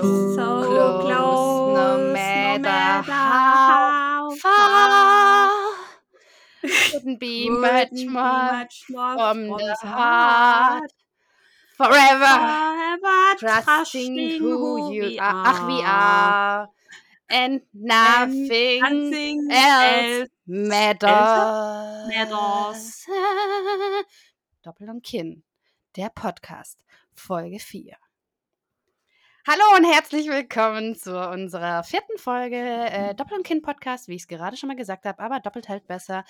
so, so close, close, no matter, no matter how, far. Couldn't be, much, more much more from, from the heart. Forever, Forever trusting, trusting who you are. Ach, we are. And nothing, and nothing else, else matters. matters. Doppel und Kinn, der Podcast, Folge 4. Hallo und herzlich willkommen zu unserer vierten Folge äh, Doppel- und Kind-Podcast, wie ich es gerade schon mal gesagt habe, aber doppelt halt besser.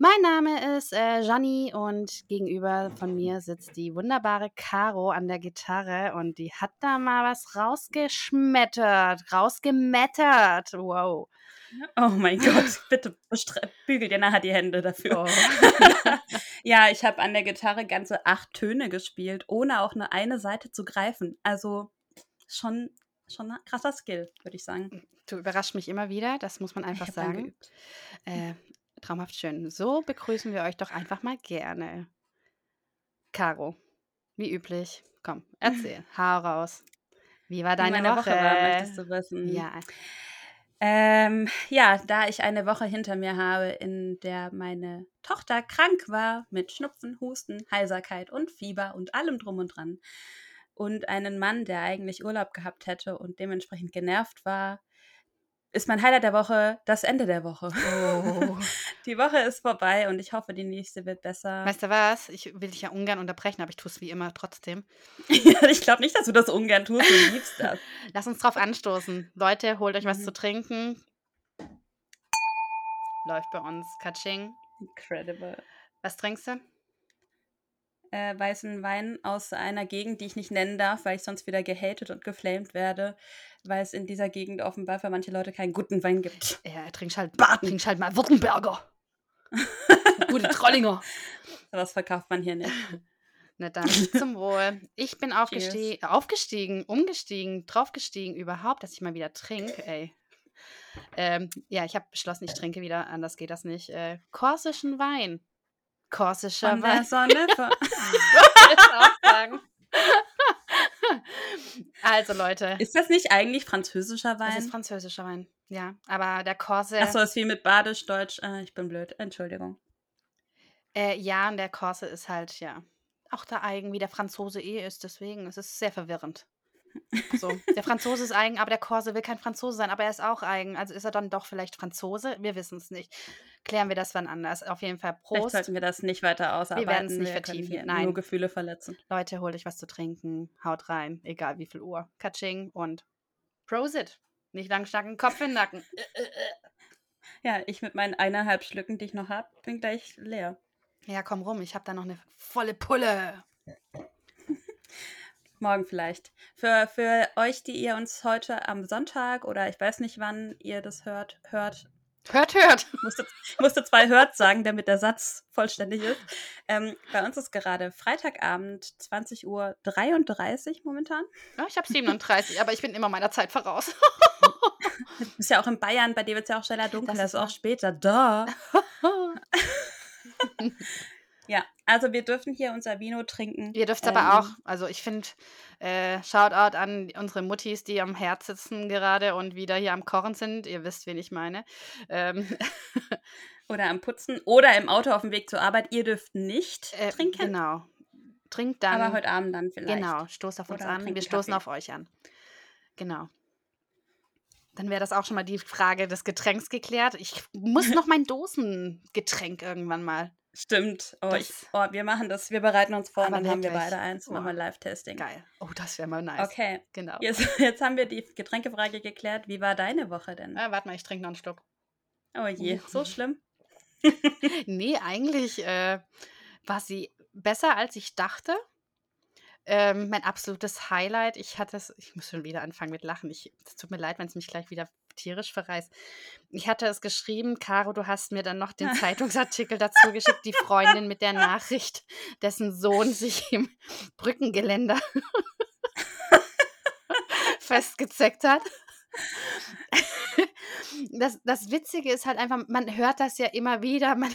Mein Name ist äh, Janni und gegenüber von mir sitzt die wunderbare Caro an der Gitarre und die hat da mal was rausgeschmettert, rausgemettert. Wow. Oh mein Gott, bitte bügel dir nachher die Hände dafür. Oh. ja, ich habe an der Gitarre ganze acht Töne gespielt, ohne auch nur eine Seite zu greifen. Also schon, schon ein krasser Skill, würde ich sagen. Du überraschst mich immer wieder, das muss man einfach sagen. Äh, traumhaft schön. So begrüßen wir euch doch einfach mal gerne. Caro, wie üblich, komm, erzähl, hau raus. Wie war deine Woche? Woche war, möchtest du wissen? Ja. Ähm, ja, da ich eine Woche hinter mir habe, in der meine Tochter krank war mit Schnupfen, Husten, Heiserkeit und Fieber und allem drum und dran, und einen Mann, der eigentlich Urlaub gehabt hätte und dementsprechend genervt war, ist mein Highlight der Woche das Ende der Woche. Oh. Die Woche ist vorbei und ich hoffe, die nächste wird besser. Weißt du was? Ich will dich ja ungern unterbrechen, aber ich tue es wie immer trotzdem. ich glaube nicht, dass du das ungern tust. Du liebst das. Lass uns drauf anstoßen. Leute, holt euch was mhm. zu trinken. Läuft bei uns. Katsching. Incredible. Was trinkst du? Äh, weißen Wein aus einer Gegend, die ich nicht nennen darf, weil ich sonst wieder gehatet und geflamed werde, weil es in dieser Gegend offenbar für manche Leute keinen guten Wein gibt. Ja, trinkst halt, trinkst halt mal Württemberger. Gute Trollinger. Was verkauft man hier nicht. Na dann, zum Wohl. Ich bin aufgestiegen, aufgestiegen, umgestiegen, draufgestiegen überhaupt, dass ich mal wieder trinke. Ey. Ähm, ja, ich habe beschlossen, ich trinke wieder, anders geht das nicht. Äh, korsischen Wein korsischer Von Wein. der Sonne. also Leute. Ist das nicht eigentlich französischer Wein? Das ist französischer Wein, ja. Aber der Korse. Achso, ist wie mit Badisch, Deutsch. Äh, ich bin blöd, Entschuldigung. Äh, ja, und der Korse ist halt, ja, auch der eigen, wie der Franzose eh ist. Deswegen es ist es sehr verwirrend. So, der Franzose ist eigen, aber der Korse will kein Franzose sein, aber er ist auch eigen. Also ist er dann doch vielleicht Franzose? Wir wissen es nicht. Klären wir das wann anders. Auf jeden Fall Prost. Vielleicht sollten wir das nicht weiter ausarbeiten. Wir werden es nicht wir vertiefen. Nein. Nur Gefühle verletzen. Leute, holt euch was zu trinken. Haut rein. Egal wie viel Uhr. Katsching und Prosit. Nicht lang schnacken, Kopf in den Nacken. ja, ich mit meinen eineinhalb Schlücken, die ich noch habe, bin gleich leer. Ja, komm rum. Ich habe da noch eine volle Pulle. Morgen vielleicht. Für, für euch, die ihr uns heute am Sonntag oder ich weiß nicht, wann ihr das hört, hört. Hört, hört. Ich musste, musste zwei hört sagen, damit der Satz vollständig ist. Ähm, bei uns ist gerade Freitagabend 20.33 Uhr 33 momentan. Ja, ich habe 37, aber ich bin immer meiner Zeit voraus. du bist ja auch in Bayern, bei dir wird es ja auch schneller dunkel, das ist auch später. Da. Ja, also wir dürfen hier unser Vino trinken. Ihr dürft ähm, aber auch. Also ich finde, äh, Shoutout an unsere Muttis, die am Herd sitzen gerade und wieder hier am Kochen sind. Ihr wisst, wen ich meine. Ähm. oder am Putzen oder im Auto auf dem Weg zur Arbeit. Ihr dürft nicht äh, trinken. Genau. Trinkt dann. Aber heute Abend dann vielleicht. Genau, stoßt auf uns oder an. Wir stoßen Kaffee. auf euch an. Genau. Dann wäre das auch schon mal die Frage des Getränks geklärt. Ich muss noch mein Dosengetränk irgendwann mal. Stimmt. Oh, ich, oh, wir machen das. Wir bereiten uns vor, dann haben wir beide eins. Oh. Machen wir Live-Testing. Geil. Oh, das wäre mal nice. Okay. Genau. Jetzt, jetzt, haben wir die Getränkefrage geklärt. Wie war deine Woche denn? Ah, warte mal, ich trinke noch einen Schluck. Oh je, so schlimm? nee, eigentlich äh, war sie besser, als ich dachte. Ähm, mein absolutes Highlight. Ich hatte es, ich muss schon wieder anfangen mit Lachen. es tut mir leid, wenn es mich gleich wieder tierisch verreißt. Ich hatte es geschrieben, Caro, du hast mir dann noch den Zeitungsartikel dazu geschickt, die Freundin mit der Nachricht, dessen Sohn sich im Brückengeländer festgezeckt hat. Das, das Witzige ist halt einfach, man hört das ja immer wieder. Man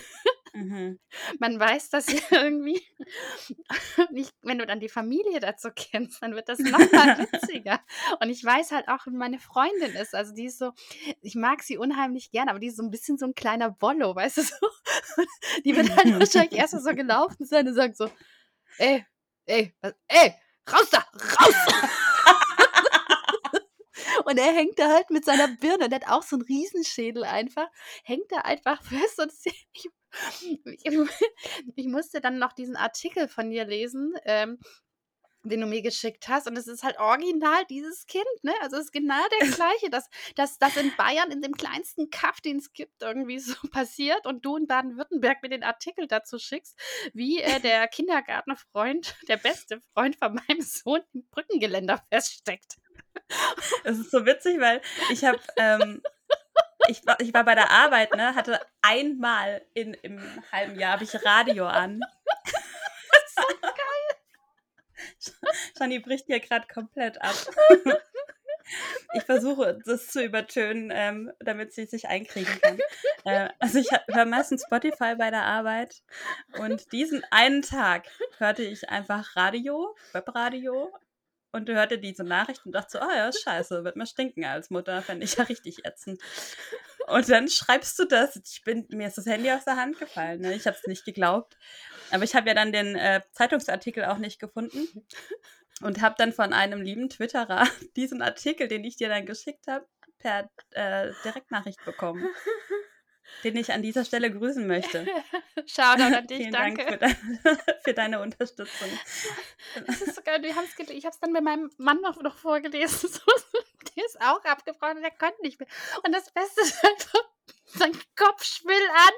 Mhm. Man weiß das ja irgendwie nicht, wenn du dann die Familie dazu kennst, dann wird das nochmal witziger. Und ich weiß halt auch, wie meine Freundin ist. Also die ist so, ich mag sie unheimlich gerne, aber die ist so ein bisschen so ein kleiner Bollo, weißt du so? Die wird halt wahrscheinlich erst so gelaufen sein und sagt so, ey, ey, was, ey, raus da, raus! Und er hängt da halt mit seiner Birne, der hat auch so einen Riesenschädel einfach, hängt da einfach fest und ich, ich, musste dann noch diesen Artikel von dir lesen, ähm, den du mir geschickt hast. Und es ist halt original dieses Kind, ne? Also es ist genau der gleiche, dass das, das in Bayern in dem kleinsten Kaff, den es gibt, irgendwie so passiert und du in Baden-Württemberg mir den Artikel dazu schickst, wie äh, der Kindergartenfreund, der beste Freund von meinem Sohn im Brückengeländer feststeckt. Es ist so witzig, weil ich habe ähm, ich, war, ich war bei der Arbeit, ne, hatte einmal in, im halben Jahr habe ich Radio an. Das ist so geil. Shani bricht hier gerade komplett ab. Ich versuche das zu übertönen, ähm, damit sie sich einkriegen kann. Äh, also ich höre meistens Spotify bei der Arbeit und diesen einen Tag hörte ich einfach Radio, Webradio und hörte diese Nachrichten und dachte so, oh ja, ist scheiße, wird mir stinken als Mutter, fände ich ja richtig ätzend. Und dann schreibst du das. Ich bin, mir ist das Handy aus der Hand gefallen. Ne? Ich habe es nicht geglaubt. Aber ich habe ja dann den äh, Zeitungsartikel auch nicht gefunden und habe dann von einem lieben Twitterer diesen Artikel, den ich dir dann geschickt habe, per äh, Direktnachricht bekommen den ich an dieser Stelle grüßen möchte. Shoutout an dich, Vielen danke. Dank für, dein, für deine Unterstützung. Ist so geil. Ich habe es dann bei meinem Mann noch, noch vorgelesen. der ist auch abgebrochen und der konnte nicht mehr. Und das Beste ist einfach, sein Kopf schwill an.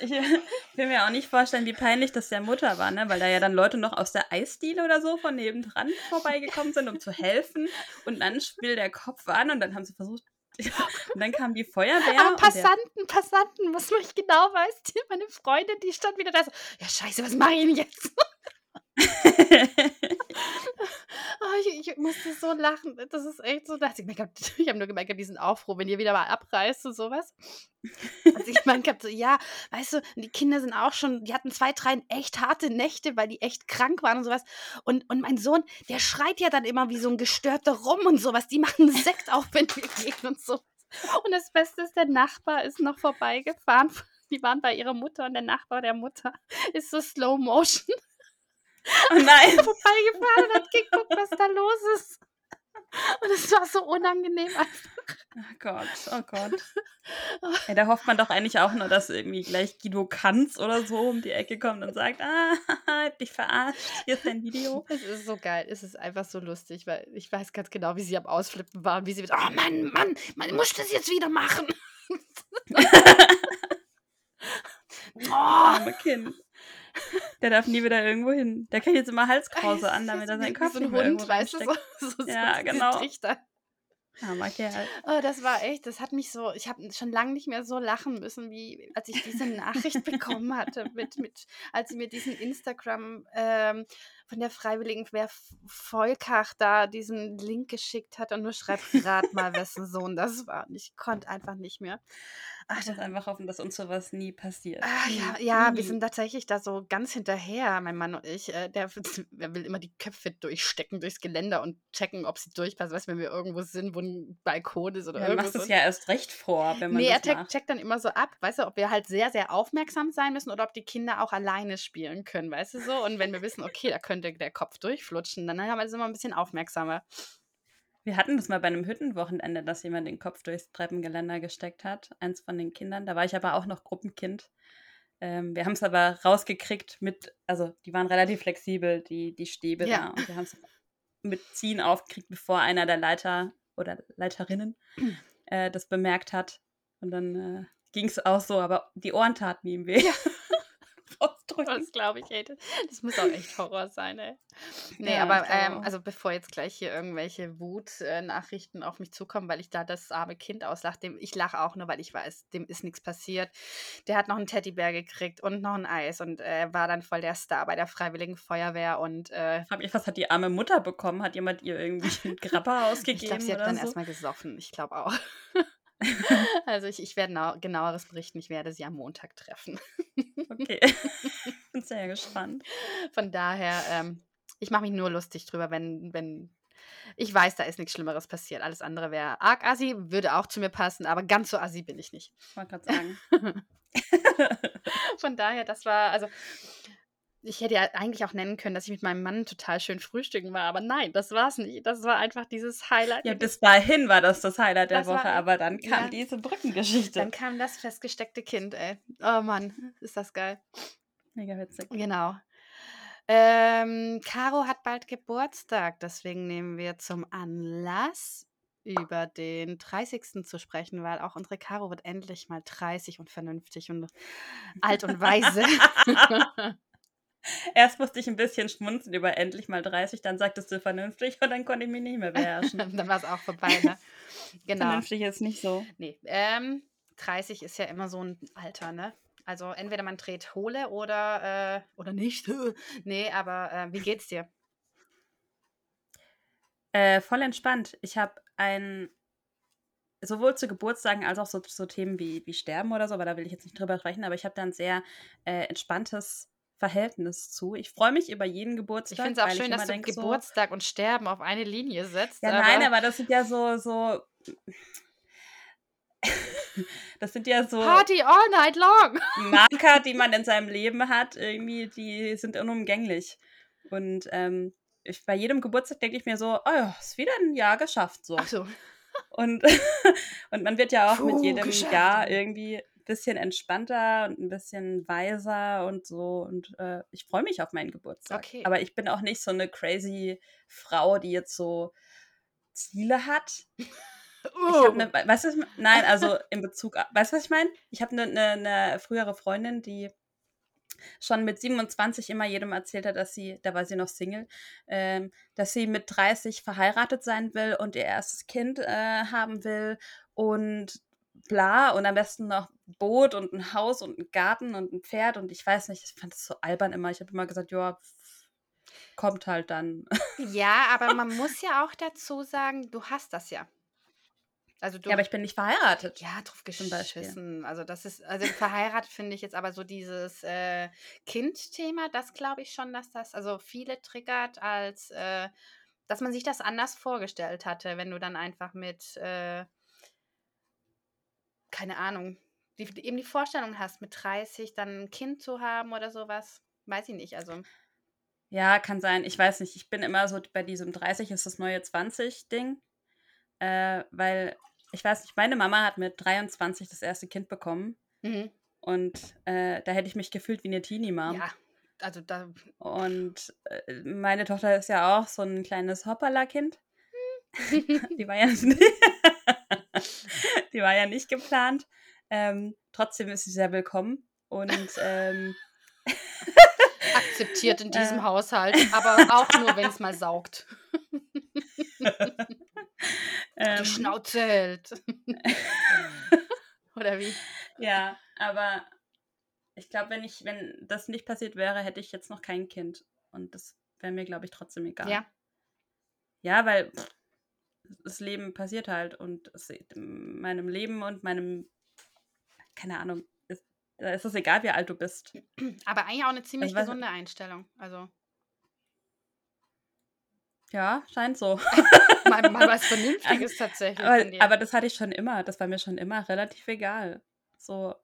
Ich will mir auch nicht vorstellen, wie peinlich das der Mutter war, ne? weil da ja dann Leute noch aus der Eisdiele oder so von nebendran vorbeigekommen sind, um zu helfen. Und dann spielt der Kopf an und dann haben sie versucht, und dann kam die Feuerwehr. Aber Passanten, Passanten, was noch nicht genau weiß, meine Freundin, die stand wieder da so, ja scheiße, was mache ich denn jetzt? Oh, ich, ich, musste so lachen. Das ist echt so. Ich, ich habe nur gemerkt, diesen Aufruhr, wenn ihr wieder mal abreißt und sowas. Also ich meine, so, ja, weißt du, die Kinder sind auch schon, die hatten zwei, drei echt harte Nächte, weil die echt krank waren und sowas. Und, und mein Sohn, der schreit ja dann immer wie so ein Gestörter rum und sowas. Die machen Sekt auf, wenn wir gehen und so. Und das Beste ist, der Nachbar ist noch vorbeigefahren. Die waren bei ihrer Mutter und der Nachbar der Mutter ist so Slow Motion Oh nein. vorbeigefahren und hat geguckt, was da los ist. Und es war so unangenehm einfach. Oh Gott, oh Gott. Ja, da hofft man doch eigentlich auch nur, dass irgendwie gleich Guido Kanz oder so um die Ecke kommt und sagt, ah, hab dich verarscht, hier ist dein Video. Es ist so geil, es ist einfach so lustig, weil ich weiß ganz genau, wie sie am Ausflippen war und wie sie wieder, oh Mann, Mann, man muss das jetzt wieder machen. oh, arme Kind. Der darf nie wieder irgendwo hin. Der kriegt jetzt immer Halskrause an, damit er seinen Kopf so ein Hund, weißt du, so, so, ja, genau. Trichter. Armer Kerl. Oh, das war echt, das hat mich so, ich habe schon lange nicht mehr so lachen müssen, wie als ich diese Nachricht bekommen hatte, mit, mit, als sie mir diesen Instagram ähm, von der Freiwilligen Wehr Volkach da diesen Link geschickt hat und nur schreibt gerade mal, wessen Sohn das war. Und ich konnte einfach nicht mehr. Ach, das einfach hoffen, dass uns sowas nie passiert. Ach, ja, ja, wir sind tatsächlich da so ganz hinterher, mein Mann und ich. Äh, der, der, will immer die Köpfe durchstecken durchs Geländer und checken, ob sie durchpassen. Weißt du, wenn wir irgendwo sind, wo ein Balkon ist oder ja, irgendwas. Du machst es ja erst recht vor, wenn man Nee, er checkt, checkt dann immer so ab, weißt du, ob wir halt sehr, sehr aufmerksam sein müssen oder ob die Kinder auch alleine spielen können, weißt du so. Und wenn wir wissen, okay, da könnte der Kopf durchflutschen, dann haben wir immer ein bisschen aufmerksamer. Wir hatten das mal bei einem Hüttenwochenende, dass jemand den Kopf durchs Treppengeländer gesteckt hat. Eins von den Kindern. Da war ich aber auch noch Gruppenkind. Ähm, wir haben es aber rausgekriegt mit, also die waren relativ flexibel, die, die Stäbe ja. da. Und wir haben es mit Ziehen aufgekriegt, bevor einer der Leiter oder Leiterinnen äh, das bemerkt hat. Und dann äh, ging es auch so, aber die Ohren taten ihm weh. Ja. drücken. Das glaube ich, ey. Das muss auch echt Horror sein, ey. Nee, ja, aber ähm, also bevor jetzt gleich hier irgendwelche Wut-Nachrichten auf mich zukommen, weil ich da das arme Kind auslache, dem, ich lache auch nur, weil ich weiß, dem ist nichts passiert. Der hat noch einen Teddybär gekriegt und noch ein Eis und äh, war dann voll der Star bei der Freiwilligen Feuerwehr und äh, was hat die arme Mutter bekommen? Hat jemand ihr irgendwie einen Grappa ausgegeben? Ich glaube, sie hat dann so? erstmal gesoffen. Ich glaube auch. also ich, ich werde genaueres berichten. Ich werde sie am Montag treffen. okay. Bin sehr gespannt. Von daher, ähm, ich mache mich nur lustig drüber, wenn, wenn ich weiß, da ist nichts Schlimmeres passiert. Alles andere wäre arg assi, würde auch zu mir passen, aber ganz so assi bin ich nicht. Ich wollte gerade sagen. Von daher, das war, also ich hätte ja eigentlich auch nennen können, dass ich mit meinem Mann total schön frühstücken war, aber nein, das war es nicht. Das war einfach dieses Highlight. Ja, bis dahin war das das Highlight der das Woche, war, aber dann kam ja, diese Brückengeschichte. Dann kam das festgesteckte Kind, ey. Oh Mann, ist das geil. Mega witzig. Genau. Ähm, Caro hat bald Geburtstag, deswegen nehmen wir zum Anlass, über den 30. zu sprechen, weil auch unsere Caro wird endlich mal 30 und vernünftig und alt und weise. Erst musste ich ein bisschen schmunzeln über endlich mal 30, dann sagtest du vernünftig und dann konnte ich mich nicht mehr beherrschen. dann war es auch vorbei, ne? Genau. Vernünftig ist nicht so. Nee, ähm, 30 ist ja immer so ein Alter, ne? Also entweder man dreht Hohle oder, äh, oder nicht. nee, aber äh, wie geht's dir? Äh, voll entspannt. Ich habe ein sowohl zu Geburtstagen als auch so, so Themen wie, wie Sterben oder so, aber da will ich jetzt nicht drüber sprechen, aber ich habe da ein sehr äh, entspanntes Verhältnis zu. Ich freue mich über jeden Geburtstag. Ich finde es auch schön, dass du denk, Geburtstag so, und Sterben auf eine Linie setzt. Ja, aber nein, aber das sind ja so, so. das sind ja so. Party all night long! Marker, die man in seinem Leben hat, irgendwie, die sind unumgänglich. Und ähm, ich, bei jedem Geburtstag denke ich mir so, oh ja, ist wieder ein Jahr geschafft. So. Ach so. Und, und man wird ja auch Puh, mit jedem geschafft. Jahr irgendwie bisschen entspannter und ein bisschen weiser und so. Und äh, ich freue mich auf meinen Geburtstag. Okay. Aber ich bin auch nicht so eine crazy Frau, die jetzt so Ziele hat. Uh. Ne, weißt du, nein, also in Bezug, weißt du, was ich meine? Ich habe eine ne, ne frühere Freundin, die schon mit 27 immer jedem erzählt hat, dass sie, da war sie noch Single, ähm, dass sie mit 30 verheiratet sein will und ihr erstes Kind äh, haben will und bla und am besten noch Boot und ein Haus und ein Garten und ein Pferd und ich weiß nicht, ich fand das so albern immer. Ich habe immer gesagt, ja, kommt halt dann. Ja, aber man muss ja auch dazu sagen, du hast das ja. Also du, ja, aber ich bin nicht verheiratet. Ja, drauf geschissen. Also das ist, also verheiratet finde ich jetzt aber so dieses äh, Kind-Thema, das glaube ich schon, dass das also viele triggert, als äh, dass man sich das anders vorgestellt hatte, wenn du dann einfach mit äh, keine Ahnung, die, eben die Vorstellung hast, mit 30 dann ein Kind zu haben oder sowas. Weiß ich nicht, also. Ja, kann sein. Ich weiß nicht. Ich bin immer so bei diesem 30 ist das neue 20-Ding. Äh, weil, ich weiß nicht, meine Mama hat mit 23 das erste Kind bekommen. Mhm. Und äh, da hätte ich mich gefühlt wie eine Teenie-Mom. Ja, also da. Und äh, meine Tochter ist ja auch so ein kleines Hoppala-Kind. Die war ja nicht. die war ja nicht geplant. Ähm, trotzdem ist sie sehr willkommen und ähm, akzeptiert in diesem äh, Haushalt, aber auch nur, wenn es mal saugt. ähm, Die Schnauze hält. Oder wie? Ja, aber ich glaube, wenn ich, wenn das nicht passiert wäre, hätte ich jetzt noch kein Kind. Und das wäre mir, glaube ich, trotzdem egal. Ja. Ja, weil pff, das Leben passiert halt und es, meinem Leben und meinem, keine Ahnung, ist, da ist es egal, wie alt du bist. Aber eigentlich auch eine ziemlich also, gesunde Einstellung. Also. Ja, scheint so. mal, mal was Vernünftiges tatsächlich. Aber, aber, das hatte ich schon immer. Das war mir schon immer relativ egal. So,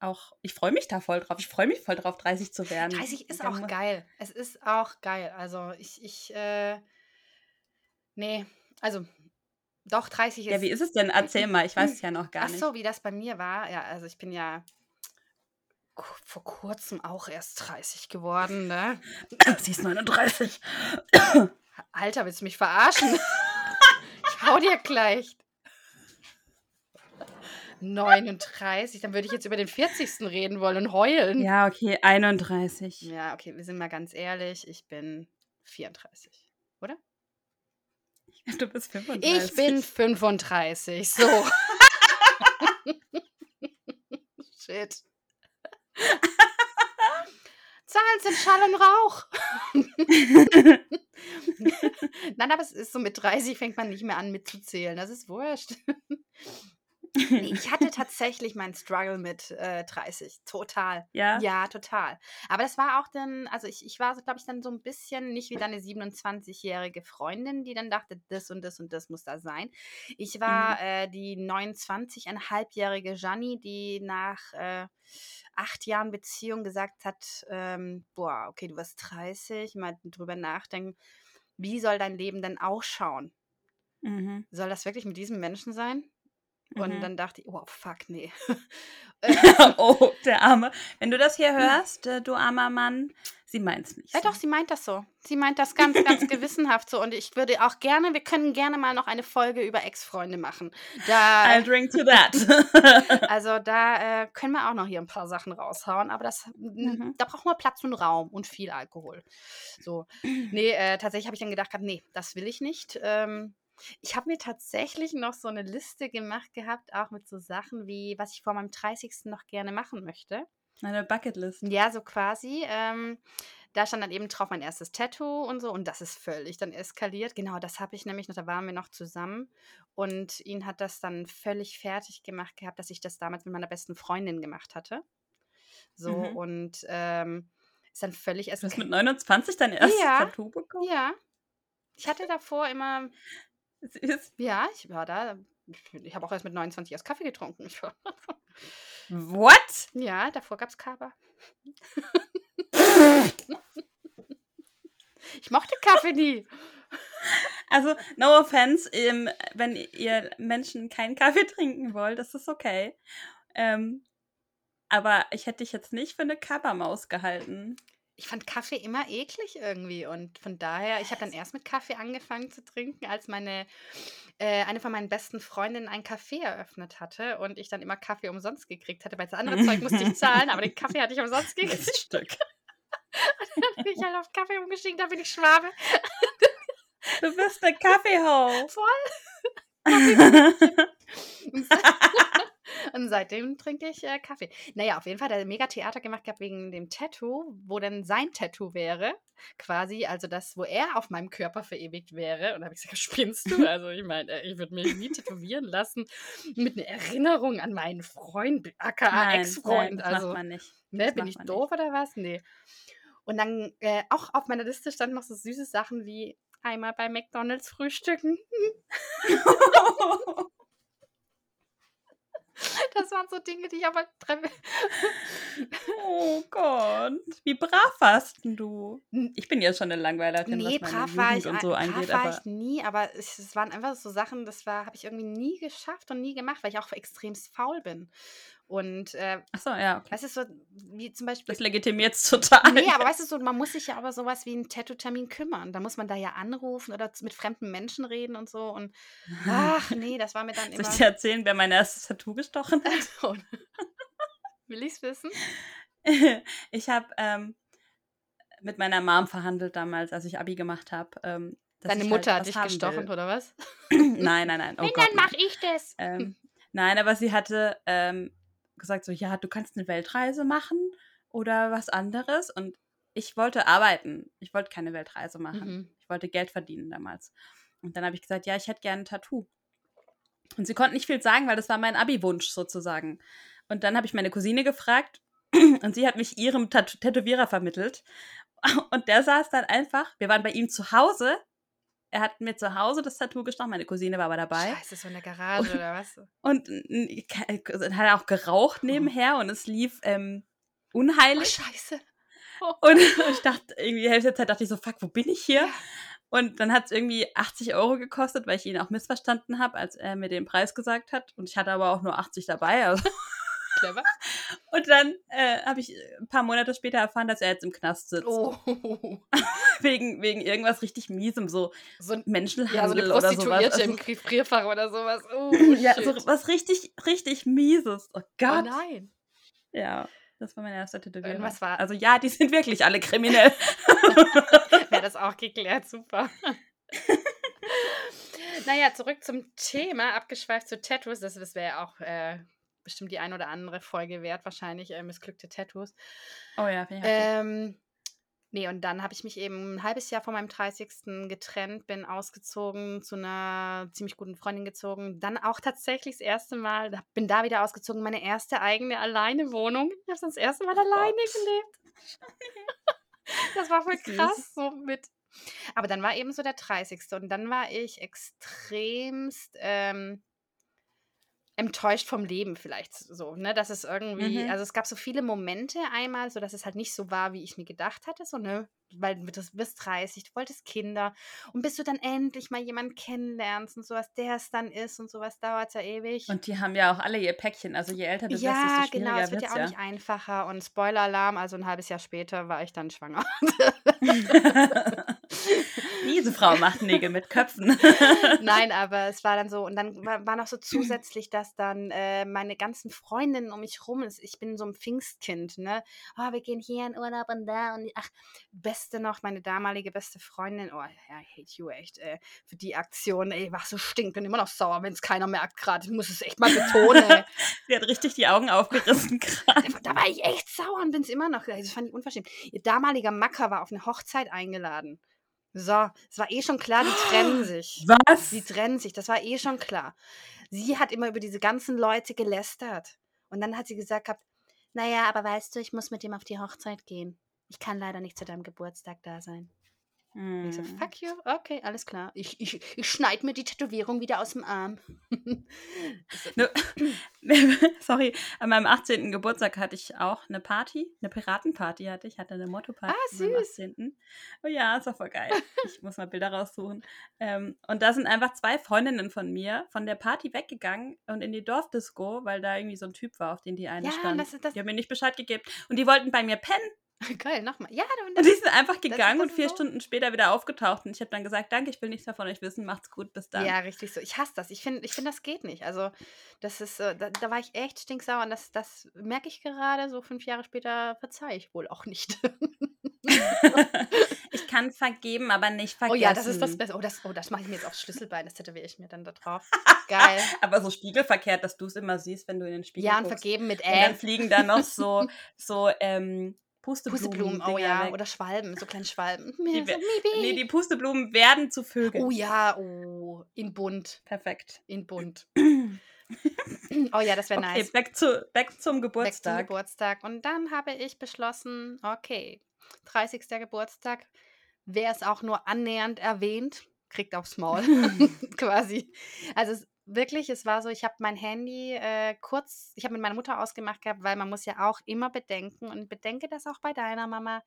auch, ich freue mich da voll drauf. Ich freue mich voll drauf, 30 zu werden. 30 ist auch geil. Es ist auch geil. Also, ich, ich, äh, nee, also, doch, 30 ist. Ja, wie ist es denn? Erzähl mal, ich weiß es ja noch gar nicht. Ach so, wie das bei mir war. Ja, also ich bin ja vor kurzem auch erst 30 geworden, ne? Sie ist 39. Alter, willst du mich verarschen? ich hau dir gleich. 39, dann würde ich jetzt über den 40. reden wollen und heulen. Ja, okay, 31. Ja, okay, wir sind mal ganz ehrlich, ich bin 34, oder? Du bist 35. Ich bin 35, so. Shit. Zahlen sind Schall und Rauch. Nein, aber es ist so mit 30 fängt man nicht mehr an mitzuzählen. Das ist wurscht. Nee, ich hatte tatsächlich meinen Struggle mit äh, 30. Total. Ja? Ja, total. Aber das war auch dann, also ich, ich war, glaube ich, dann so ein bisschen nicht wie deine 27-jährige Freundin, die dann dachte, das und das und das muss da sein. Ich war Mhm. äh, die 29,5-jährige Janni, die nach äh, acht Jahren Beziehung gesagt hat, ähm, boah, okay, du wirst 30, mal drüber nachdenken, wie soll dein Leben denn ausschauen? Mhm. Soll das wirklich mit diesem Menschen sein? Und Mhm. dann dachte ich, oh fuck, nee. oh, der Arme. Wenn du das hier hörst, äh, du armer Mann, sie meint's nicht. Ja, so. doch, sie meint das so. Sie meint das ganz, ganz gewissenhaft so. Und ich würde auch gerne, wir können gerne mal noch eine Folge über Ex-Freunde machen. Da, I'll drink to that. also da äh, können wir auch noch hier ein paar Sachen raushauen. Aber das, Mhm. da brauchen wir Platz und Raum und viel Alkohol. So. Nee, äh, tatsächlich habe ich dann gedacht, nee, das will ich nicht. Ähm, ich habe mir tatsächlich noch so eine Liste gemacht gehabt, auch mit so Sachen wie, was ich vor meinem 30. noch gerne machen möchte. Meine Bucketlist. Ja, so quasi. Ähm, da stand dann eben drauf mein erstes Tattoo und so. Und das ist völlig dann eskaliert. Genau, das habe ich nämlich noch, da waren wir noch zusammen. Und ihn hat das dann völlig fertig gemacht gehabt, dass ich das damals mit meiner besten Freundin gemacht hatte. So, Mhm. und ähm, ist dann völlig Du hast eskaliert. mit 29 dein erstes Ja. Tattoo bekommen? Ja. Ich hatte davor immer, Süß. ja, ich war da, ich habe auch erst mit 29 erst Kaffee getrunken. What? ja, davor gab es Kaba. ich mochte Kaffee nie. Also, no offense, ähm, wenn ihr Menschen keinen Kaffee trinken wollt, das ist okay. Ähm, aber ich hätte dich jetzt nicht für eine Kappermaus gehalten. Ich fand Kaffee immer eklig irgendwie und von daher, ich habe dann erst mit Kaffee angefangen zu trinken, als meine äh, eine von meinen besten Freundinnen ein Café eröffnet hatte und ich dann immer Kaffee umsonst gekriegt hatte, weil das andere Zeug musste ich zahlen, aber den Kaffee hatte ich umsonst gekriegt. Miststück. Dann bin ich halt auf Kaffee umgestiegen, da bin ich Schwabe. Du bist eine Kaffeehau. Voll. Und seitdem trinke ich äh, Kaffee. Naja, auf jeden Fall hat er mega Theater gemacht gehabt wegen dem Tattoo, wo dann sein Tattoo wäre. Quasi, also das, wo er auf meinem Körper verewigt wäre. Und da habe ich gesagt, spinnst du? Also ich meine, äh, ich würde mich nie tätowieren lassen mit einer Erinnerung an meinen Freund, aka Ex-Freund. das Also, macht man nicht. ne, das bin ich doof oder was? Nee. Und dann äh, auch auf meiner Liste standen noch so süße Sachen wie einmal bei McDonalds frühstücken. Das waren so Dinge, die ich aber tre- oh Gott, wie brav warst denn du? Ich bin jetzt schon eine Langweilerin, Nee, was brav war ich, und so brav angeht, war aber ich nie, aber es, waren einfach so Sachen, das war, habe ich irgendwie nie geschafft und nie gemacht, weil ich auch extremst faul bin. Und äh, Ach so, ja, okay. weißt du, so wie zum Beispiel. Das legitimiert es total. Nee, aber weißt du, so, man muss sich ja aber sowas wie einen Tattoo-Termin kümmern. Da muss man da ja anrufen oder mit fremden Menschen reden und so. Und ach nee, das war mir dann Soll immer. ich dir erzählen, wer mein erstes Tattoo gestochen hat? Will ich's wissen? ich habe ähm, mit meiner Mom verhandelt damals, als ich Abi gemacht habe. Ähm, Deine ich Mutter halt hat dich gestochen, will. oder was? nein, nein, nein. Oh Wenn, Gott, dann mach nein. ich das. Ähm, nein, aber sie hatte ähm, gesagt so, ja, du kannst eine Weltreise machen oder was anderes. Und ich wollte arbeiten. Ich wollte keine Weltreise machen. Mhm. Ich wollte Geld verdienen damals. Und dann habe ich gesagt, ja, ich hätte gerne ein Tattoo. Und sie konnte nicht viel sagen, weil das war mein Abi-Wunsch sozusagen. Und dann habe ich meine Cousine gefragt und sie hat mich ihrem Tat Tätowierer vermittelt. Und der saß dann einfach, wir waren bei ihm zu Hause. Er hat mir zu Hause das Tattoo gestochen, meine Cousine war aber dabei. Scheiße, so in der Garage oder was? Und äh, hat er auch geraucht nebenher und es lief ähm, Oh, unheilig. scheiße. Und ich dachte, irgendwie die Hälfte der Zeit dachte ich so, fuck, wo bin ich hier? Ja. Und dann hat es irgendwie 80 Euro gekostet, weil ich ihn auch missverstanden habe, als er mir den Preis gesagt hat. Und ich hatte aber auch nur 80 dabei. Also Clever. Und dann äh, habe ich ein paar Monate später erfahren, dass er jetzt im Knast sitzt. Oh. wegen, wegen irgendwas richtig miesem, so, So ein Menschenhandel Ja, so eine oder sowas. Prostituierte Also, im Gefrierfach oder sowas. Oh, ja, so was richtig, richtig mieses. Oh oh Gott. nein. ja, das war meine erste Tätowierung. Irgendwas war- Also ja, die sind wirklich alle kriminell. Wäre das auch geklärt, super. naja, zurück zum Thema, abgeschweift zu Tattoos. Das, das wäre ja auch äh, bestimmt die ein oder andere Folge wert, wahrscheinlich äh, missglückte Tattoos. oh ja, finde ich. Ähm, nee, und dann habe ich mich eben ein halbes Jahr vor meinem 30. getrennt, bin ausgezogen, zu einer ziemlich guten Freundin gezogen. Dann auch tatsächlich das erste Mal, bin da wieder ausgezogen, meine erste eigene alleine Wohnung. Ich habe das erste Mal alleine Gott. gelebt. Das war voll krass, so mit. Aber dann war eben so der 30. Und dann war ich extremst ähm, enttäuscht vom Leben vielleicht so, ne, dass es irgendwie, Mhm. also es gab so viele Momente einmal, so dass es halt nicht so war, wie ich mir gedacht hatte, so, ne, weil du bist- bist 30, du wolltest Kinder und bis du dann endlich mal jemanden kennenlernst und sowas, der es dann ist und sowas, dauert ja ewig. Und die haben ja auch alle ihr Päckchen. Also je älter du bist, ja, desto genau, schwieriger es wird ja auch ja. nicht einfacher und Spoiler-Alarm, also ein halbes Jahr später war ich dann schwanger. Diese Frau macht Nägel mit Köpfen. Nein, aber es war dann so, und dann war, war noch so zusätzlich, dass dann äh, meine ganzen Freundinnen um mich rum ist. Ich bin so ein Pfingstkind, ne? Oh, wir gehen hier in Urlaub und da und ach, beste noch, meine damalige beste Freundin, oh, I hate you echt, äh, für die Aktion, ey, war so stinkt, bin immer noch sauer, wenn es keiner merkt gerade. Ich muss es echt mal betonen, ey. Sie hat richtig die Augen aufgerissen gerade. Da, da war ich echt sauer und bin es immer noch. Das fand ich unverschämt. Ihr damaliger Macker war auf eine Hochzeit eingeladen. So, es war eh schon klar, die trennen sich. Was? Die trennen sich, das war eh schon klar. Sie hat immer über diese ganzen Leute gelästert. Und dann hat sie gesagt gehabt, naja, aber weißt du, ich muss mit dem auf die Hochzeit gehen. Ich kann leider nicht zu deinem Geburtstag da sein. Und ich so, Hm. fuck you, okay, alles klar. Ich, ich, ich schneide mir die Tätowierung wieder aus dem Arm. Sorry, an meinem 18. Geburtstag hatte ich auch eine Party, eine Piratenparty hatte ich, hatte eine Motto-Party Ah, süß. 18. Oh ja, ist doch voll geil. Ich muss mal Bilder raussuchen. Ähm, und da sind einfach zwei Freundinnen von mir von der Party weggegangen und in die Dorfdisco, weil da irgendwie so ein Typ war, auf den die eine Ja, stand. das ist das- Die haben mir nicht Bescheid gegeben. Und die wollten bei mir pennen. Geil, nochmal. Ja, und Und die sind einfach das- gegangen das und vier so. Stunden später wieder aufgetaucht. Und ich habe dann gesagt, danke, ich will nichts mehr von euch wissen. Macht's gut, bis dann. Ja, richtig so. Ich hasse das. Ich finde, ich find, das geht nicht. Also, das ist, da, da war ich echt stinksauer und das, das merke ich gerade, so fünf Jahre später verzeihe ich wohl auch nicht. ich kann vergeben, aber nicht oh vergessen. ja, das ist das Beste. Oh, das, oh, das mache ich mir jetzt aufs Schlüsselbein, das tätowiere ich mir dann da drauf. Geil. Aber so spiegelverkehrt, dass du es immer siehst, wenn du in den Spiegel Ja, und guckst. vergeben mit Und dann fliegen da noch so, so ähm, Pusteblumen. Pusteblumen, oh ja, weg. oder Schwalben, so kleine Schwalben. Die so. Nee, die Pusteblumen werden zu Vögeln. oh ja, oh, in bunt, Perfekt. in bunt. oh ja, das wäre Okay, nice. back, zu, back zum Weg zum Geburtstag. Geburtstag. Und dann habe ich beschlossen, okay, 30. Geburtstag, wer es auch nur annähernd erwähnt, kriegt aufs Maul. Quasi. Also es, wirklich, es war so, ich habe mein Handy äh, kurz, ich habe mit meiner Mutter ausgemacht gehabt, weil man muss ja auch immer bedenken und bedenke das auch bei deiner Mama.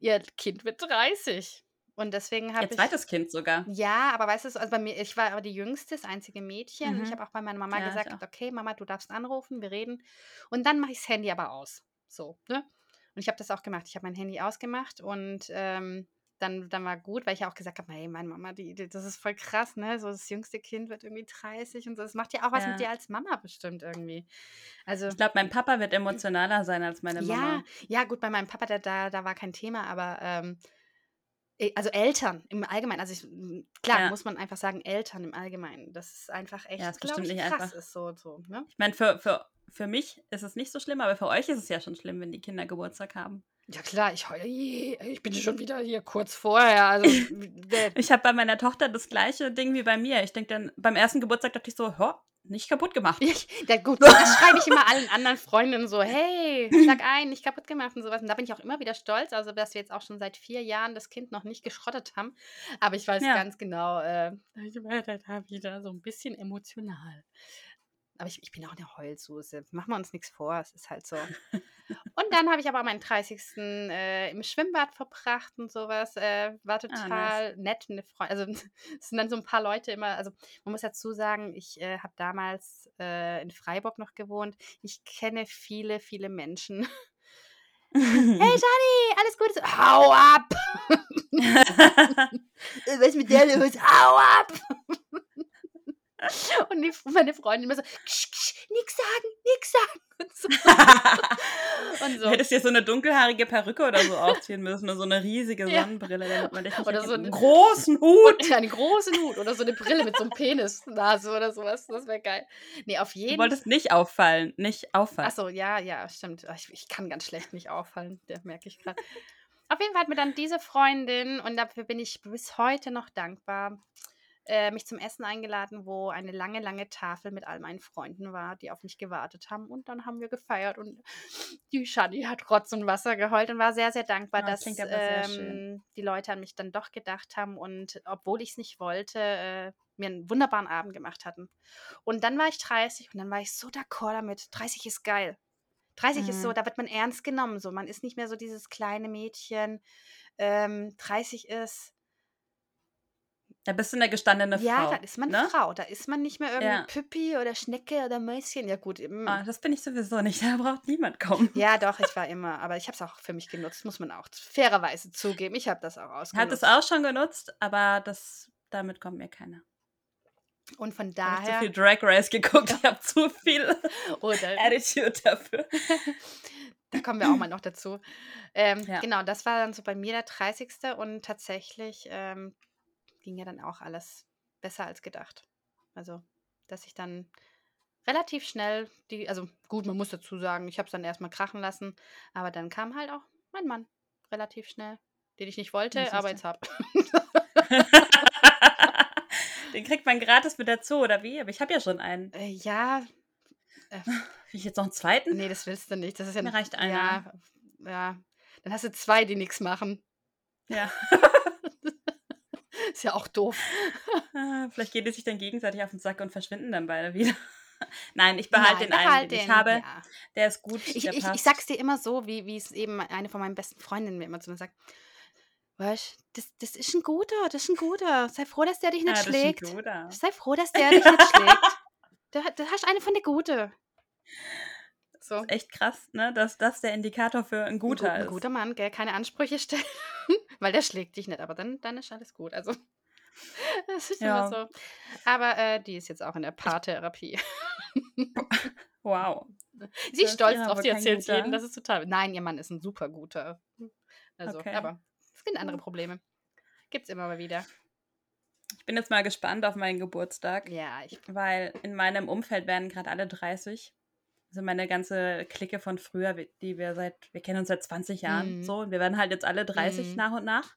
Ihr Kind wird 30. Und deswegen habe Ihr ich. zweites Kind sogar. Ja, aber weißt du, also bei mir, ich war aber die jüngste, das einzige Mädchen. Und ich Mhm. habe auch bei meiner Mama Ja, gesagt, okay, Mama, du darfst anrufen, wir reden. Und dann mache ich das Handy aber aus. So, ne? Und ich habe das auch gemacht. Ich habe mein Handy ausgemacht und ähm, dann, dann war gut, weil ich ja auch gesagt habe, hey, meine Mama, die, die, das ist voll krass, ne? So das jüngste Kind wird irgendwie 30 und so. Das macht ja auch was Ja. mit dir als Mama bestimmt irgendwie. Also. Ich glaube, mein Papa wird emotionaler sein als meine Ja, Mama. ja, gut, bei meinem Papa, da, da, da war kein Thema, aber ähm, eh, also Eltern im Allgemeinen, also ich, m, klar, Ja. muss man einfach sagen, Eltern im Allgemeinen, das ist einfach echt, Ja, bestimmt ich, nicht krass einfach. ist so, so, ne? Ich meine, für, für, für mich ist es nicht so schlimm, aber für euch ist es ja schon schlimm, wenn die Kinder Geburtstag haben. Ja klar, ich heule, ich bin schon wieder hier kurz vorher, also Ich habe bei meiner Tochter das gleiche Ding wie bei mir. Ich denke dann, beim ersten Geburtstag dachte ich so, hör, nicht kaputt gemacht. ich, der, gut, das schreibe ich immer allen anderen Freundinnen so, hey, schlag ein, nicht kaputt gemacht und sowas. Und da bin ich auch immer wieder stolz, also dass wir jetzt auch schon seit vier Jahren das Kind noch nicht geschrottet haben. Aber ich weiß Ja. ganz genau, äh, ich werde da wieder so ein bisschen emotional. Aber ich, ich bin auch eine Heulsuse. Machen wir uns nichts vor, es ist halt so. Und dann habe ich aber meinen 30. Äh, im Schwimmbad verbracht und sowas. Äh, war total ah, nice. nett. Eine Freundin, also es sind dann so ein paar Leute immer, also man muss dazu sagen, ich äh, habe damals äh, in Freiburg noch gewohnt. Ich kenne viele, viele Menschen. hey Johnny, alles Gute. Hau ab! Was mit der los? Hau ab! Und die, meine Freundin immer so, ksch, ksch, nix sagen, nix sagen. Und so. und so. Du hättest dir so eine dunkelhaarige Perücke oder so aufziehen müssen oder so eine riesige Sonnenbrille, damit man dich nicht Oder so einen großen Hut. Und, einen großen Hut oder so eine Brille mit so einem Penisnase oder sowas. Das wäre geil. Nee, auf jeden Du wolltest nicht auffallen, nicht auffallen. Achso, ja, ja, stimmt. Ich, ich kann ganz schlecht nicht auffallen, der merke ich gerade. Auf jeden Fall hat mir dann diese Freundin, und dafür bin ich bis heute noch dankbar, äh, mich zum Essen eingeladen, wo eine lange, lange Tafel mit all meinen Freunden war, die auf mich gewartet haben. Und dann haben wir gefeiert und die Shani hat Rotz und Wasser geheult und war sehr, sehr dankbar, ja, dass ähm, die Leute an mich dann doch gedacht haben und obwohl ich es nicht wollte, äh, mir einen wunderbaren Abend gemacht hatten. Und dann war ich 30 und dann war ich so d'accord damit. 30 ist geil. 30 mhm. ist so, mhm. da wird man ernst genommen. So, man ist nicht mehr so dieses kleine Mädchen. Ähm, 30 ist, da bist du eine gestandene Frau. Ja, da ist man ne? Frau. Da ist man nicht mehr irgendwie ja. Püppi oder Schnecke oder Mäuschen. Ja, gut. Ah, das bin ich sowieso nicht. Da braucht niemand kommen. Ja, doch, ich war immer. Aber ich habe es auch für mich genutzt, muss man auch fairerweise zugeben. Ich habe das auch ausgenutzt. Hat es auch schon genutzt, aber das, damit kommt mir keiner. Und von daher. Ich habe zu viel Drag Race geguckt. Ich habe zu viel oder Attitude dafür. da kommen wir auch mal noch dazu. Ähm, ja. Genau, das war dann so bei mir der 30. Und tatsächlich. Ähm, ging ja dann auch alles besser als gedacht. Also, dass ich dann relativ schnell die, also gut, man muss dazu sagen, ich habe es dann erstmal krachen lassen, aber dann kam halt auch mein Mann relativ schnell, den ich nicht wollte, aber jetzt habe. den kriegt man gratis mit dazu, oder wie? Aber ich habe ja schon einen. Äh, ja. Äh, ich jetzt noch einen zweiten? Nee, das willst du nicht. Das ist ja Mir reicht einer. Ja, ja. Dann hast du zwei, die nichts machen. Ja. Ist ja auch doof. Ah, vielleicht geht es sich dann gegenseitig auf den Sack und verschwinden dann beide wieder. Nein, ich behalte den einen, den ich habe. Ja. Der ist gut. Ich, ich, ich, sag's dir immer so, wie, wie es eben eine von meinen besten Freundinnen mir immer zu mir sagt. Weißt das, das ist ein guter, das ist ein guter. Sei froh, dass der dich nicht ah, schlägt. Sei froh, dass der dich nicht schlägt. Du, du hast eine von der Gute. So. Echt krass, ne? Dass das der Indikator für ein guter ein, ist. Ein guter Mann, gell? Keine Ansprüche stellen, weil der schlägt dich nicht, aber dann, dann ist alles gut. Also, das ist ja. immer so. Aber äh, die ist jetzt auch in der Paartherapie. wow. Sie ist stolz drauf, sie erzählt jedem, das ist total. Nein, ihr Mann ist ein super guter. Also, okay. aber es gibt andere Probleme. Gibt's immer mal wieder. Ich bin jetzt mal gespannt auf meinen Geburtstag. Ja, ich. Weil in meinem Umfeld werden gerade alle 30 also meine ganze Clique von früher, die wir seit, wir kennen uns seit 20 Jahren mhm. so und wir werden halt jetzt alle 30 mhm. nach und nach.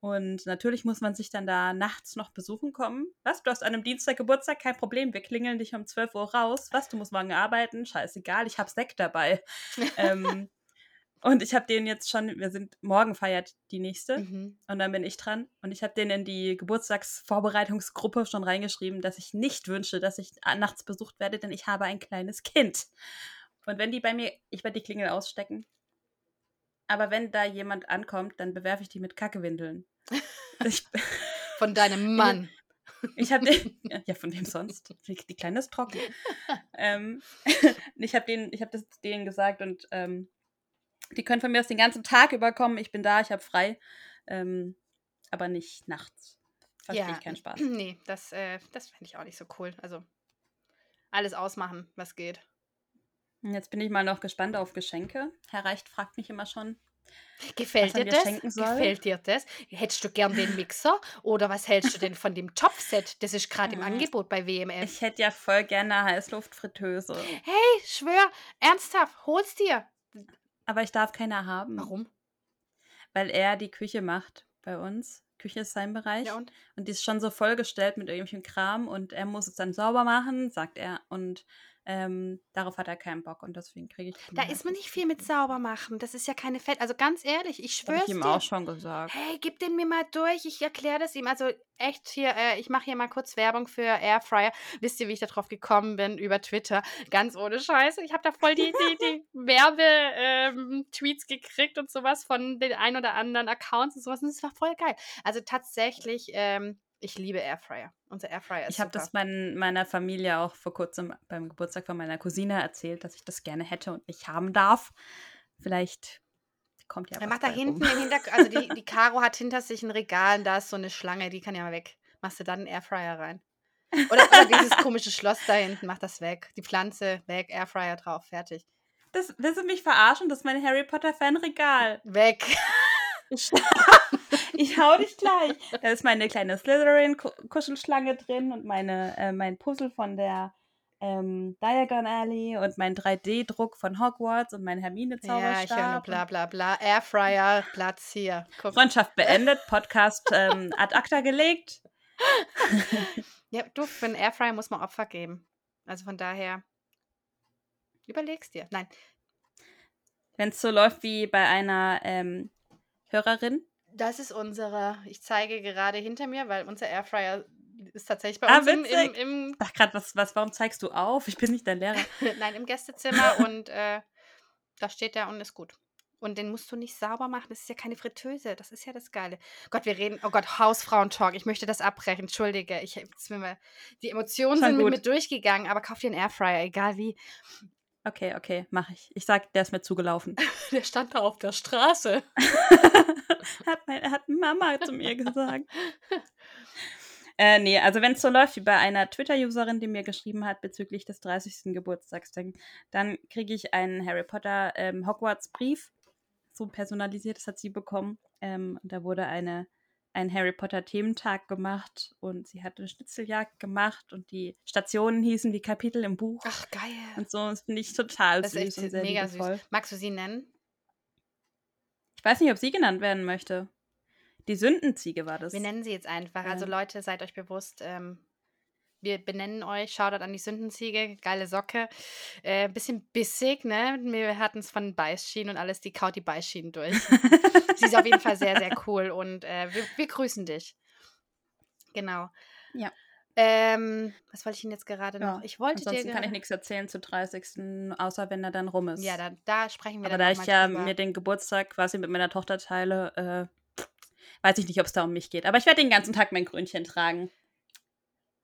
Und natürlich muss man sich dann da nachts noch besuchen kommen. Was? Du hast an einem Dienstag Geburtstag? Kein Problem. Wir klingeln dich um 12 Uhr raus. Was? Du musst morgen arbeiten? Scheißegal, ich hab Sekt dabei. ähm, und ich habe den jetzt schon, wir sind, morgen feiert die nächste mhm. und dann bin ich dran. Und ich habe den in die Geburtstagsvorbereitungsgruppe schon reingeschrieben, dass ich nicht wünsche, dass ich nachts besucht werde, denn ich habe ein kleines Kind. Und wenn die bei mir, ich werde die Klingel ausstecken. Aber wenn da jemand ankommt, dann bewerfe ich die mit Kackewindeln. Ich, von deinem Mann. Ich habe den, ja, von dem sonst. Die, die Kleine ist trocken. ähm, ich habe den, ich habe das denen gesagt und ähm, die können von mir aus den ganzen Tag überkommen. Ich bin da, ich habe frei. Ähm, aber nicht nachts. Verstehe ja, ich keinen Spaß. Nee, das, äh, das finde ich auch nicht so cool. Also alles ausmachen, was geht. Jetzt bin ich mal noch gespannt auf Geschenke. Herr Reicht fragt mich immer schon. Gefällt dir das? Gefällt dir das? Hättest du gern den Mixer? Oder was hältst du denn von dem Topfset? Das ist gerade im. Angebot bei WMF. Ich hätte ja voll gerne eine Heißluftfritteuse. Hey, schwör, ernsthaft, hol's dir. Aber ich darf keine haben. Warum? Weil er die Küche macht bei uns. Küche ist sein Bereich. Ja, und? und die ist schon so vollgestellt mit irgendwelchem Kram und er muss es dann sauber machen, sagt er. Und Ähm, darauf hat er keinen Bock und deswegen kriege ich. Da ist man nicht viel mit sauber machen. Das ist ja keine Fett. Also ganz ehrlich, ich schwöre. Habe ich ihm dir. auch schon gesagt. Hey, gib den mir mal durch. Ich erkläre das ihm. Also echt hier, äh, ich mache hier mal kurz Werbung für Airfryer. Wisst ihr, wie ich darauf gekommen bin? Über Twitter. Ganz ohne Scheiße. Ich habe da voll die, die, die Werbe-Tweets ähm, gekriegt und sowas von den ein oder anderen Accounts und sowas. Und das war voll geil. Also tatsächlich, ähm, ich liebe Airfryer. Unser Airfryer ist Ich habe das mein, meiner Familie auch vor kurzem beim Geburtstag von meiner Cousine erzählt, dass ich das gerne hätte und nicht haben darf. Vielleicht kommt ja Er macht da hinten rum. im Hintergrund, also die, die Caro hat hinter sich ein Regal und da ist so eine Schlange, die kann ja mal weg. Machst du dann einen Airfryer rein. Oder, oder dieses komische Schloss da hinten, mach das weg. Die Pflanze weg, Airfryer drauf, fertig. Das, willst du mich verarschen? Das ist mein Harry Potter Fanregal. Weg. Ich, ich hau dich gleich. Da ist meine kleine Slytherin-Kuschelschlange drin und meine, äh, mein Puzzle von der ähm, Diagon Alley und mein 3D-Druck von Hogwarts und mein Ja, ich höre Hermine-Zauberstab. bla bla bla. Airfryer, Platz hier. Guck. Freundschaft beendet, Podcast ähm, ad acta gelegt. Ja, du, für einen Airfryer muss man Opfer geben. Also von daher, überlegst dir. Nein, Wenn es so läuft wie bei einer ähm, Hörerin. das ist unsere, ich zeige gerade hinter mir, weil unser Airfryer ist tatsächlich bei Ah, uns im, im, im Ach, gerade, was, was, warum zeigst du auf? Ich bin nicht dein Lehrer. Nein, im Gästezimmer und äh, da steht er und ist gut. Und den musst du nicht sauber machen. Das ist ja keine Fritteuse. Das ist ja das Geile. Gott, wir reden. Oh Gott, Hausfrauentalk. Ich möchte das abbrechen. Entschuldige. Ich, mir, die Emotionen Schon sind mit mir durchgegangen, aber kauf dir einen Airfryer, egal wie. Okay, okay, mach ich. Ich sag, der ist mir zugelaufen. Der stand da auf der Straße. hat, mein, hat Mama zu mir gesagt. Äh, nee, also wenn es so läuft wie bei einer Twitter-Userin, die mir geschrieben hat bezüglich des 30. Geburtstags, dann, kriege ich einen Harry Potter ähm, Hogwarts-Brief, so personalisiert, das hat sie bekommen. Ähm, da wurde eine, ein Harry Potter-Thementag gemacht und sie hat eine Schnitzeljagd gemacht und die Stationen hießen wie Kapitel im Buch. Ach, geil. Und so, das finde ich total Das süß ist echt mega liebevoll. süß. Magst du sie nennen? Ich weiß nicht, ob sie genannt werden möchte. Die Sündenziege war das. Wir nennen sie jetzt einfach. Also Ähm. Leute, seid euch bewusst, ähm, wir benennen euch. Shoutout an die Sündenziege, geile Socke. Äh, bisschen bissig, ne? Wir hatten es von Beißschienen und alles, die kaut die Beißschienen durch. sie ist auf jeden Fall sehr, sehr cool und äh, wir, wir grüßen dich. Genau. Ja. Ähm, was wollte ich Ihnen jetzt gerade noch? Ja, Ich wollte dir. Ansonsten kann ich nichts erzählen zu 30. außer wenn er dann rum ist. Ja, da, da sprechen wir Aber dann da ich ja drüber. mir den Geburtstag quasi mit meiner Tochter teile, äh, weiß ich nicht, ob es da um mich geht. Aber ich werde den ganzen Tag mein Grünchen tragen.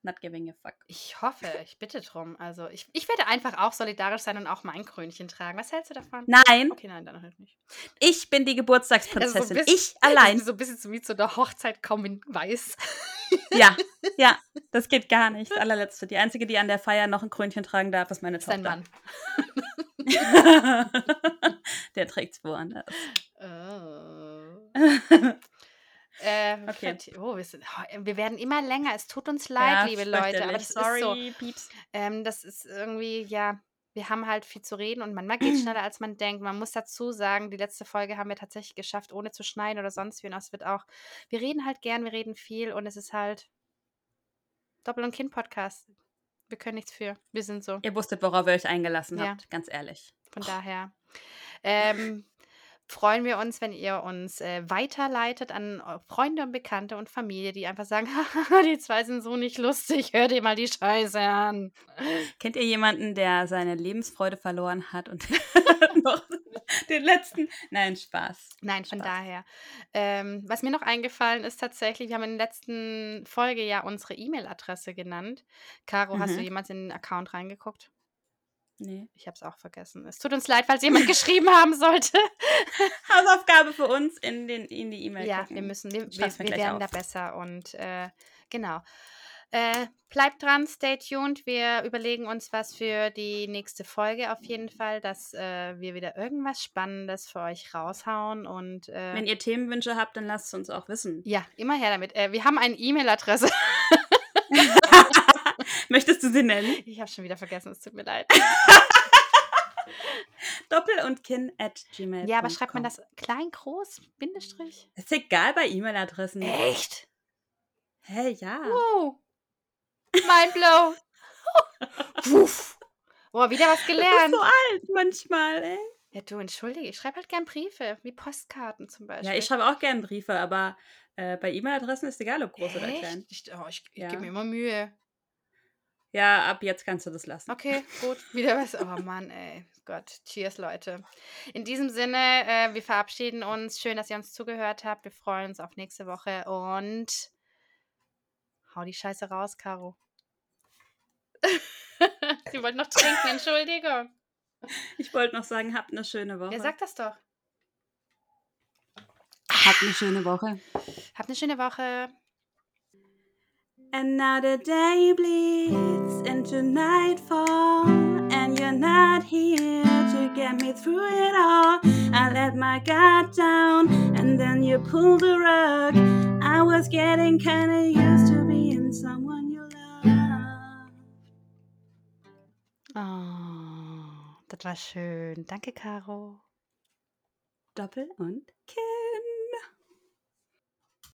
Not giving a fuck. Ich hoffe, ich bitte drum. Also ich, ich werde einfach auch solidarisch sein und auch mein Krönchen tragen. Was hältst du davon? Nein, Okay, nein, dann halt nicht. ich bin die Geburtstagsprinzessin. Also so bisschen- ich allein. So ein bisschen so wie zu der Hochzeit kaum in weiß. ja, ja, das geht gar nicht. Das allerletzte. Die einzige, die an der Feier noch ein Krönchen tragen darf, ist meine ist dein Tochter. Mann. der trägt es woanders. Oh. Äh, Okay. Oh, wir, sind, oh, wir werden immer länger. Es tut uns leid, liebe Leute. Aber das Sorry, ist so. Pieps. Ähm, das ist irgendwie, ja, wir haben halt viel zu reden und manchmal geht es schneller, als man denkt. Man muss dazu sagen, die letzte Folge haben wir tatsächlich geschafft, ohne zu schneiden oder sonst wie. Und es wird auch, wir reden halt gern, wir reden viel und es ist halt Doppel- und Kind-Podcast. Wir können nichts für. Wir sind so. Ihr wusstet, worauf ihr euch eingelassen Ja. habt, ganz ehrlich. Von daher ähm, freuen wir uns, wenn ihr uns äh, weiterleitet an äh, Freunde und Bekannte und Familie, die einfach sagen, "Haha, die zwei sind so nicht lustig, hör dir mal die Scheiße an. Kennt ihr jemanden, der seine Lebensfreude verloren hat und noch den letzten? Nein, Spaß. Nein, von Spaß. daher. Ähm, was mir noch eingefallen ist tatsächlich, wir haben in der letzten Folge ja unsere E-Mail-Adresse genannt. Caro, hast du Mhm. jemals in den Account reingeguckt? Nee. Ich habe es auch vergessen. Es tut uns leid, falls jemand geschrieben haben sollte. Hausaufgabe für uns in, den, in die E-Mail. Ja, gucken. wir müssen, wir, wir, wir werden da auf. besser und äh, genau. Äh, bleibt dran, stay tuned. Wir überlegen uns was für die nächste Folge auf jeden Fall, dass äh, wir wieder irgendwas Spannendes für euch raushauen und äh, Wenn ihr Themenwünsche habt, dann lasst es uns auch wissen. ja, immer her damit. Äh, wir haben eine E-Mail-Adresse. Möchtest du sie nennen? Ich habe schon wieder vergessen, es tut mir leid. Doppel und Kinn at gmail. Ja, aber schreibt man das klein, groß, Bindestrich? Ist egal bei E-Mail-Adressen. Echt? Hey, ja. Wow. Mind blow. Wuff. Boah, wieder was Du bist gelernt. so alt manchmal, ey. Ja, du, entschuldige, ich schreibe halt gern Briefe, wie Postkarten zum Beispiel. Ja, ich schreibe auch gerne Briefe, aber äh, bei E-Mail-Adressen ist egal, ob groß oder Echt? klein. Ich, oh, ich, ich Ja. gebe mir immer Mühe. Ja, ab jetzt kannst du das lassen. Okay, gut. Wieder was. Oh Mann, ey. Gott. Cheers, Leute. In diesem Sinne, äh, wir verabschieden uns. Schön, dass ihr uns zugehört habt. Wir freuen uns auf nächste Woche und hau die Scheiße raus, Caro. Sie wollten noch trinken, Entschuldigung. Ich wollte noch sagen, habt eine schöne Woche. Ja, sag das doch. habt eine schöne Woche. Habt eine schöne Woche. Another day bleeds into nightfall, and you're not here to get me through it all. I let my guard down, and then you pulled the rug. I was getting kinda used to being someone you love. Oh, das war schön. Danke, Caro. Doppel und Kiss.